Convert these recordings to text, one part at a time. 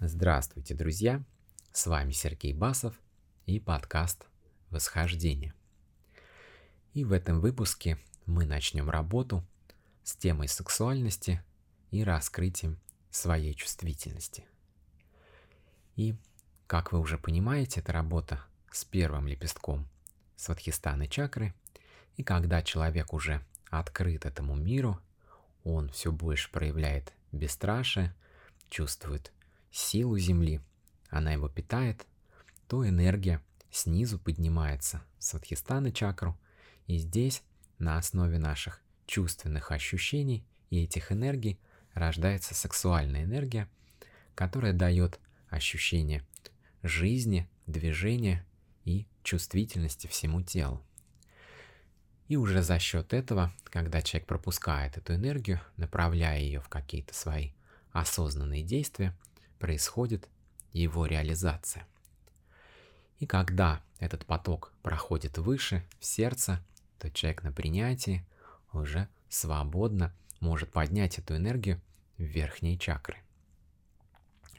Здравствуйте, друзья! С вами Сергей Басов и подкаст «Восхождение». И в этом выпуске мы начнем работу с темой сексуальности и раскрытием своей чувствительности. И, как вы уже понимаете, это работа с первым лепестком сватхистаны чакры, и когда человек уже открыт этому миру, он все больше проявляет бесстрашие, чувствует силу Земли, она его питает, то энергия снизу поднимается в Сватхистана чакру, и здесь на основе наших чувственных ощущений и этих энергий рождается сексуальная энергия, которая дает ощущение жизни, движения и чувствительности всему телу. И уже за счет этого, когда человек пропускает эту энергию, направляя ее в какие-то свои осознанные действия, происходит его реализация. И когда этот поток проходит выше, в сердце, то человек на принятии уже свободно может поднять эту энергию в верхние чакры.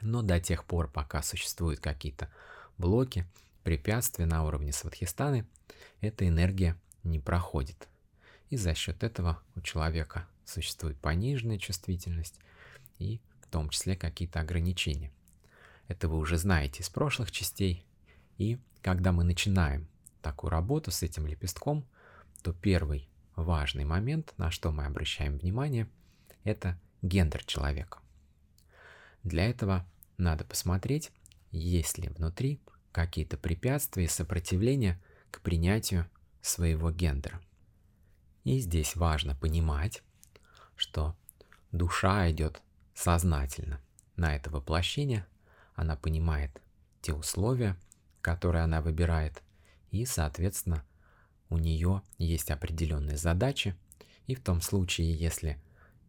Но до тех пор, пока существуют какие-то блоки, препятствия на уровне сватхистаны, эта энергия не проходит. И за счет этого у человека существует пониженная чувствительность и в том числе какие-то ограничения. Это вы уже знаете из прошлых частей. И когда мы начинаем такую работу с этим лепестком, то первый важный момент, на что мы обращаем внимание, это гендер человека. Для этого надо посмотреть, есть ли внутри какие-то препятствия и сопротивления к принятию своего гендера. И здесь важно понимать, что душа идет сознательно на это воплощение, она понимает те условия, которые она выбирает, и, соответственно, у нее есть определенные задачи, и в том случае, если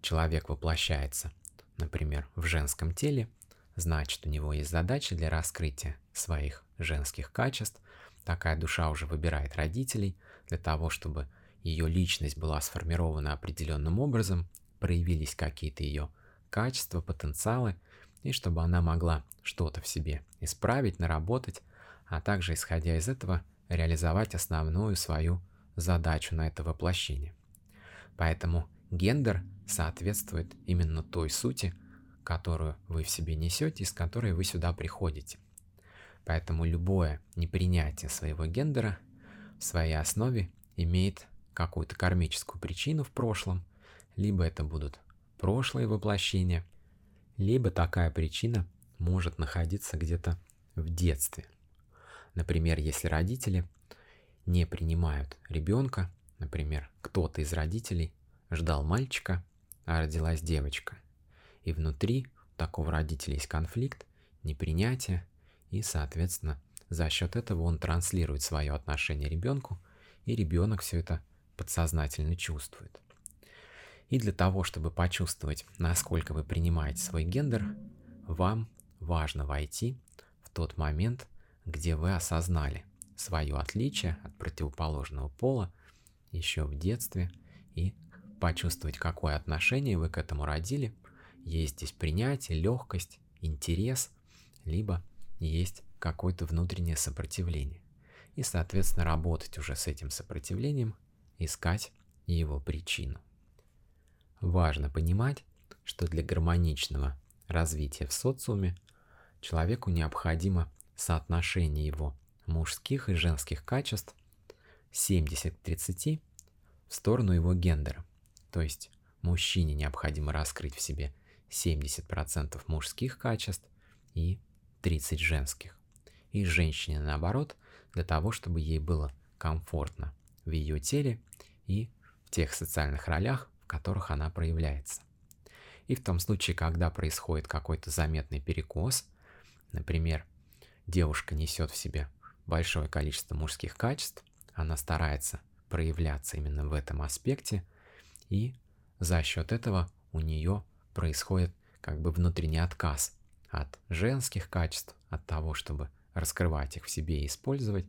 человек воплощается, например, в женском теле, значит, у него есть задача для раскрытия своих женских качеств. Такая душа уже выбирает родителей для того, чтобы ее личность была сформирована определенным образом, проявились какие-то ее качества, потенциалы, и чтобы она могла что-то в себе исправить, наработать, а также, исходя из этого, реализовать основную свою задачу на это воплощение. Поэтому гендер соответствует именно той сути, которую вы в себе несете и с которой вы сюда приходите. Поэтому любое непринятие своего гендера в своей основе имеет какую-то кармическую причину в прошлом, либо это будут прошлые воплощения, либо такая причина может находиться где-то в детстве. Например, если родители не принимают ребенка, например, кто-то из родителей ждал мальчика, а родилась девочка. И внутри такого родителя есть конфликт, непринятие, и, соответственно, за счет этого он транслирует свое отношение ребенку, и ребенок все это подсознательно чувствует. И для того, чтобы почувствовать, насколько вы принимаете свой гендер, вам важно войти в тот момент, где вы осознали свое отличие от противоположного пола еще в детстве и почувствовать, какое отношение вы к этому родили. Есть здесь принятие, легкость, интерес, либо есть какое-то внутреннее сопротивление. И, соответственно, работать уже с этим сопротивлением, искать его причину. Важно понимать, что для гармоничного развития в социуме человеку необходимо соотношение его мужских и женских качеств 70 к 30 в сторону его гендера. То есть мужчине необходимо раскрыть в себе 70% мужских качеств и 30 женских. И женщине наоборот, для того, чтобы ей было комфортно в ее теле и в тех социальных ролях, которых она проявляется. И в том случае, когда происходит какой-то заметный перекос, например, девушка несет в себе большое количество мужских качеств, она старается проявляться именно в этом аспекте, и за счет этого у нее происходит как бы внутренний отказ от женских качеств, от того, чтобы раскрывать их в себе и использовать,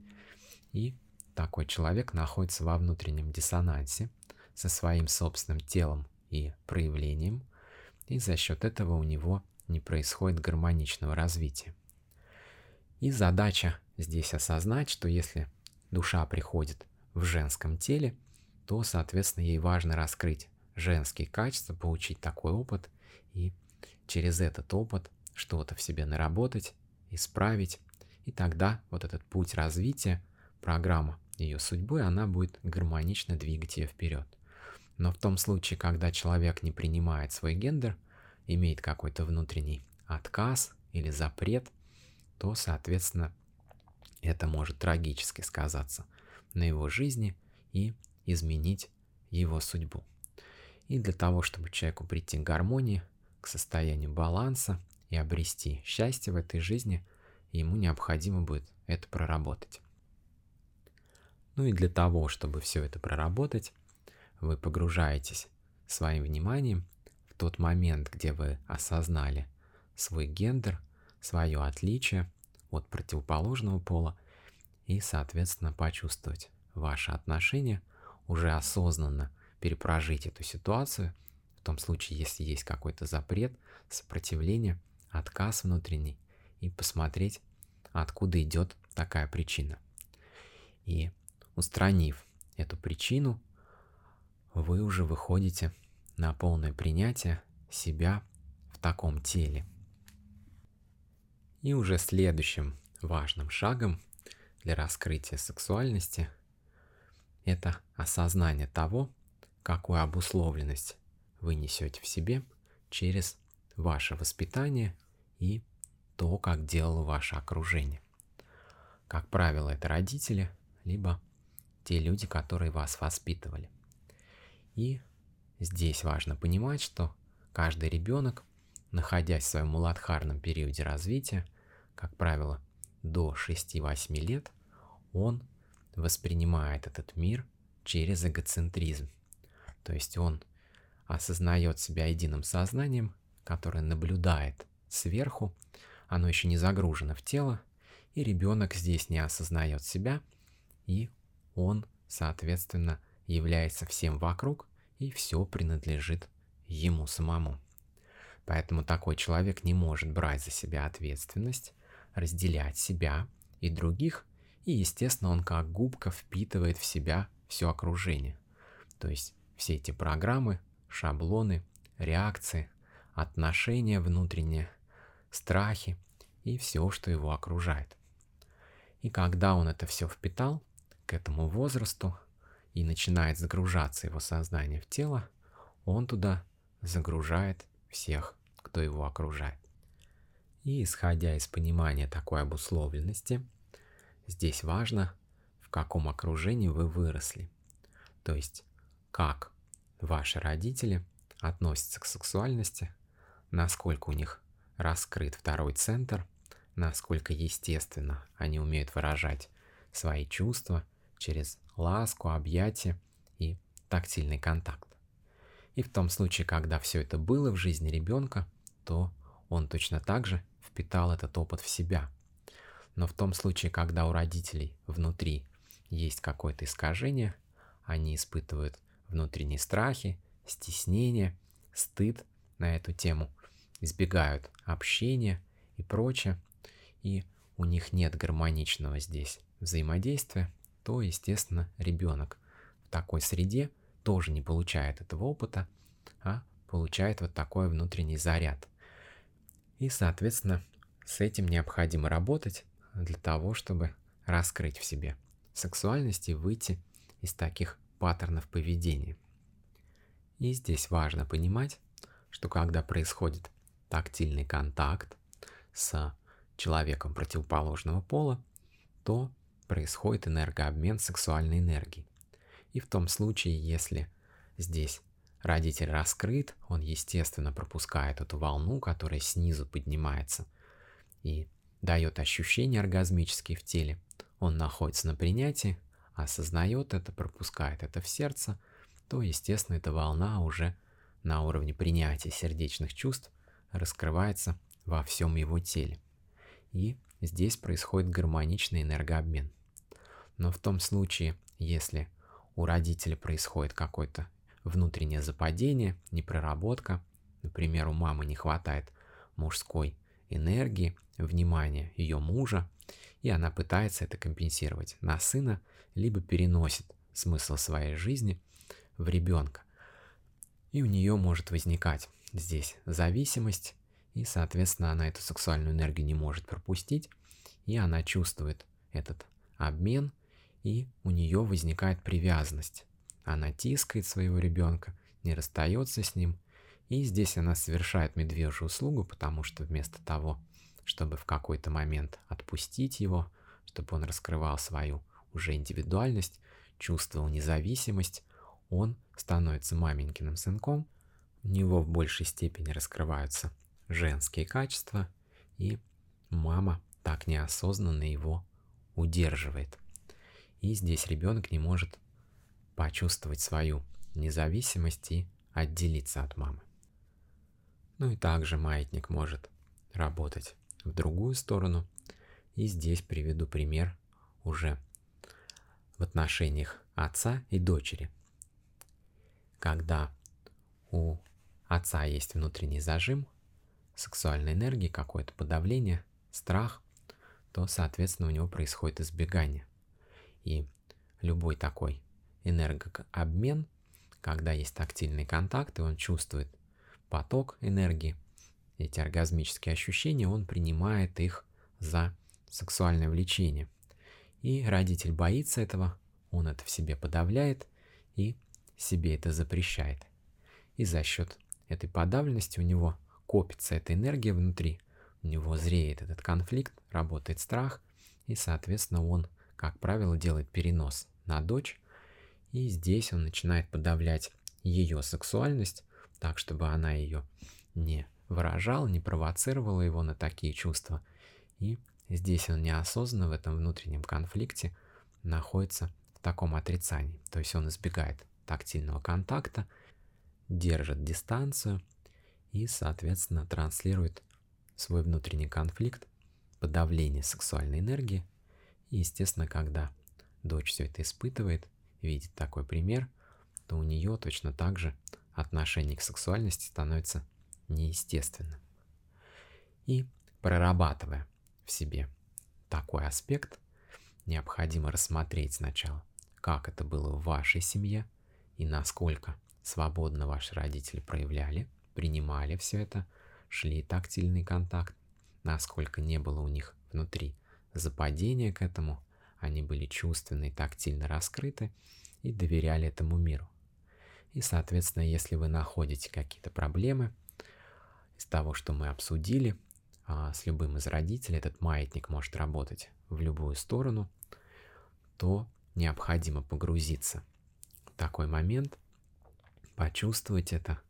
и такой человек находится во внутреннем диссонансе – со своим собственным телом и проявлением, и за счет этого у него не происходит гармоничного развития. И задача здесь осознать, что если душа приходит в женском теле, то, соответственно, ей важно раскрыть женские качества, получить такой опыт и через этот опыт что-то в себе наработать, исправить. И тогда вот этот путь развития, программа ее судьбы, она будет гармонично двигать ее вперед. Но в том случае, когда человек не принимает свой гендер, имеет какой-то внутренний отказ или запрет, то, соответственно, это может трагически сказаться на его жизни и изменить его судьбу. И для того, чтобы человеку прийти к гармонии, к состоянию баланса и обрести счастье в этой жизни, ему необходимо будет это проработать. Ну и для того, чтобы все это проработать, вы погружаетесь своим вниманием в тот момент, где вы осознали свой гендер, свое отличие от противоположного пола и, соответственно, почувствовать ваши отношения, уже осознанно перепрожить эту ситуацию, в том случае, если есть какой-то запрет, сопротивление, отказ внутренний, и посмотреть, откуда идет такая причина. И устранив эту причину, вы уже выходите на полное принятие себя в таком теле. И уже следующим важным шагом для раскрытия сексуальности – это осознание того, какую обусловленность вы несете в себе через ваше воспитание и то, как делало ваше окружение. Как правило, это родители, либо те люди, которые вас воспитывали. И здесь важно понимать, что каждый ребенок, находясь в своем муладхарном периоде развития, как правило, до 6-8 лет, он воспринимает этот мир через эгоцентризм. То есть он осознает себя единым сознанием, которое наблюдает сверху, оно еще не загружено в тело, и ребенок здесь не осознает себя, и он, соответственно, является всем вокруг, и все принадлежит ему самому. Поэтому такой человек не может брать за себя ответственность, разделять себя и других, и, естественно, он как губка впитывает в себя все окружение. То есть все эти программы, шаблоны, реакции, отношения внутренние, страхи и все, что его окружает. И когда он это все впитал к этому возрасту и начинает загружаться его сознание в тело, он туда загружает всех, кто его окружает. И исходя из понимания такой обусловленности, здесь важно, в каком окружении вы выросли. То есть, как ваши родители относятся к сексуальности, насколько у них раскрыт второй центр, насколько естественно они умеют выражать свои чувства через ласку, объятия и тактильный контакт. И в том случае, когда все это было в жизни ребенка, то он точно так же впитал этот опыт в себя. Но в том случае, когда у родителей внутри есть какое-то искажение, они испытывают внутренние страхи, стеснение, стыд на эту тему, избегают общения и прочее, и у них нет гармоничного здесь взаимодействия, то, естественно, ребенок в такой среде тоже не получает этого опыта, а получает вот такой внутренний заряд. И, соответственно, с этим необходимо работать для того, чтобы раскрыть в себе сексуальность и выйти из таких паттернов поведения. И здесь важно понимать, что когда происходит тактильный контакт с человеком противоположного пола, то происходит энергообмен сексуальной энергией. И в том случае, если здесь родитель раскрыт, он естественно пропускает эту волну, которая снизу поднимается и дает ощущения оргазмические в теле. Он находится на принятии, осознает это, пропускает это в сердце, то, естественно, эта волна уже на уровне принятия сердечных чувств раскрывается во всем его теле. И здесь происходит гармоничный энергообмен. Но в том случае, если у родителя происходит какое-то внутреннее западение, непроработка, например, у мамы не хватает мужской энергии, внимания ее мужа, и она пытается это компенсировать на сына, либо переносит смысл своей жизни в ребенка. И у нее может возникать здесь зависимость, и, соответственно, она эту сексуальную энергию не может пропустить, и она чувствует этот обмен, и у нее возникает привязанность. Она тискает своего ребенка, не расстается с ним, и здесь она совершает медвежью услугу, потому что вместо того, чтобы в какой-то момент отпустить его, чтобы он раскрывал свою уже индивидуальность, чувствовал независимость, он становится маменькиным сынком, у него в большей степени раскрываются женские качества, и мама так неосознанно его удерживает. И здесь ребенок не может почувствовать свою независимость и отделиться от мамы. Ну и также маятник может работать в другую сторону. И здесь приведу пример уже в отношениях отца и дочери. Когда у отца есть внутренний зажим, сексуальной энергии, какое-то подавление, страх, то, соответственно, у него происходит избегание. И любой такой энергообмен, когда есть тактильный контакт, и он чувствует поток энергии, эти оргазмические ощущения, он принимает их за сексуальное влечение. И родитель боится этого, он это в себе подавляет и себе это запрещает. И за счет этой подавленности у него копится эта энергия внутри, у него зреет этот конфликт, работает страх, и, соответственно, он, как правило, делает перенос на дочь, и здесь он начинает подавлять ее сексуальность, так, чтобы она ее не выражала, не провоцировала его на такие чувства. И здесь он неосознанно в этом внутреннем конфликте находится в таком отрицании. То есть он избегает тактильного контакта, держит дистанцию и, соответственно, транслирует свой внутренний конфликт, подавление сексуальной энергии. И, естественно, когда дочь все это испытывает, видит такой пример, то у нее точно так же отношение к сексуальности становится неестественным. И прорабатывая в себе такой аспект, необходимо рассмотреть сначала, как это было в вашей семье и насколько свободно ваши родители проявляли, принимали все это, шли тактильный контакт, насколько не было у них внутри западения к этому, они были чувственно и тактильно раскрыты и доверяли этому миру. И, соответственно, если вы находите какие-то проблемы из того, что мы обсудили, а, с любым из родителей этот маятник может работать в любую сторону, то необходимо погрузиться в такой момент, почувствовать это,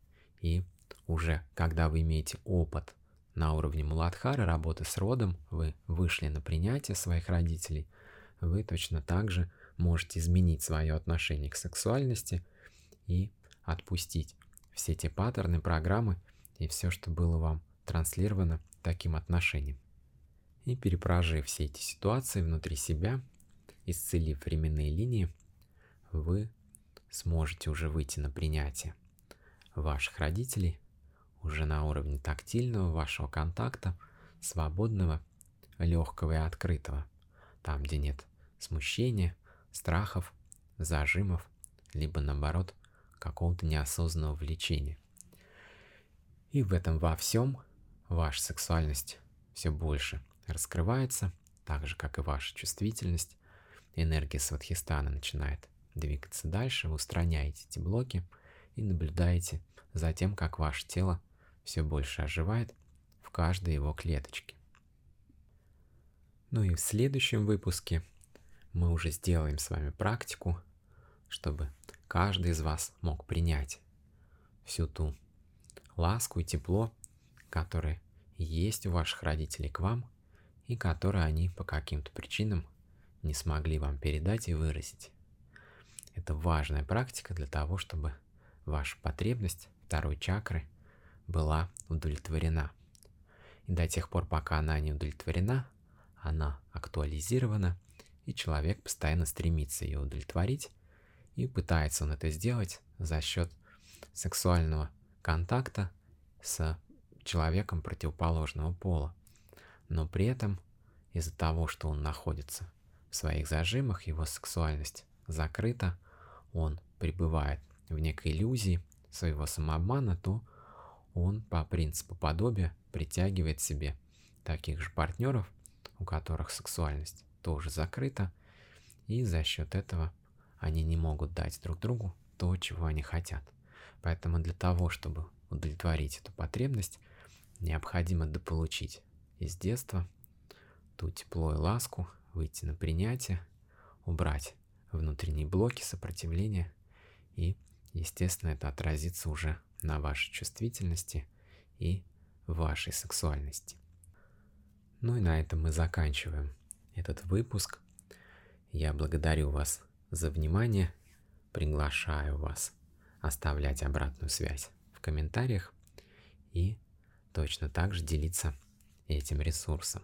и уже когда вы имеете опыт на уровне Муладхары, работы с родом, вы вышли на принятие своих родителей, вы точно так же можете изменить свое отношение к сексуальности и отпустить все те паттерны, программы и все, что было вам транслировано таким отношением. И перепрожив все эти ситуации внутри себя, исцелив временные линии, вы сможете уже выйти на принятие ваших родителей уже на уровне тактильного вашего контакта, свободного, легкого и открытого, там, где нет смущения, страхов, зажимов, либо наоборот какого-то неосознанного влечения. И в этом во всем ваша сексуальность все больше раскрывается, так же, как и ваша чувствительность. Энергия Сватхистана начинает двигаться дальше, вы устраняете эти блоки и наблюдаете за тем, как ваше тело все больше оживает в каждой его клеточке. Ну и в следующем выпуске мы уже сделаем с вами практику, чтобы каждый из вас мог принять всю ту ласку и тепло, которые есть у ваших родителей к вам, и которые они по каким-то причинам не смогли вам передать и выразить. Это важная практика для того, чтобы ваша потребность второй чакры была удовлетворена. И до тех пор, пока она не удовлетворена, она актуализирована, и человек постоянно стремится ее удовлетворить, и пытается он это сделать за счет сексуального контакта с человеком противоположного пола. Но при этом из-за того, что он находится в своих зажимах, его сексуальность закрыта, он пребывает в некой иллюзии своего самообмана, то он по принципу подобия притягивает себе таких же партнеров, у которых сексуальность тоже закрыта, и за счет этого они не могут дать друг другу то, чего они хотят. Поэтому для того, чтобы удовлетворить эту потребность, необходимо дополучить из детства ту тепло и ласку, выйти на принятие, убрать внутренние блоки сопротивления и, естественно, это отразится уже на вашей чувствительности и вашей сексуальности. Ну и на этом мы заканчиваем этот выпуск. Я благодарю вас за внимание, приглашаю вас оставлять обратную связь в комментариях и точно так же делиться этим ресурсом.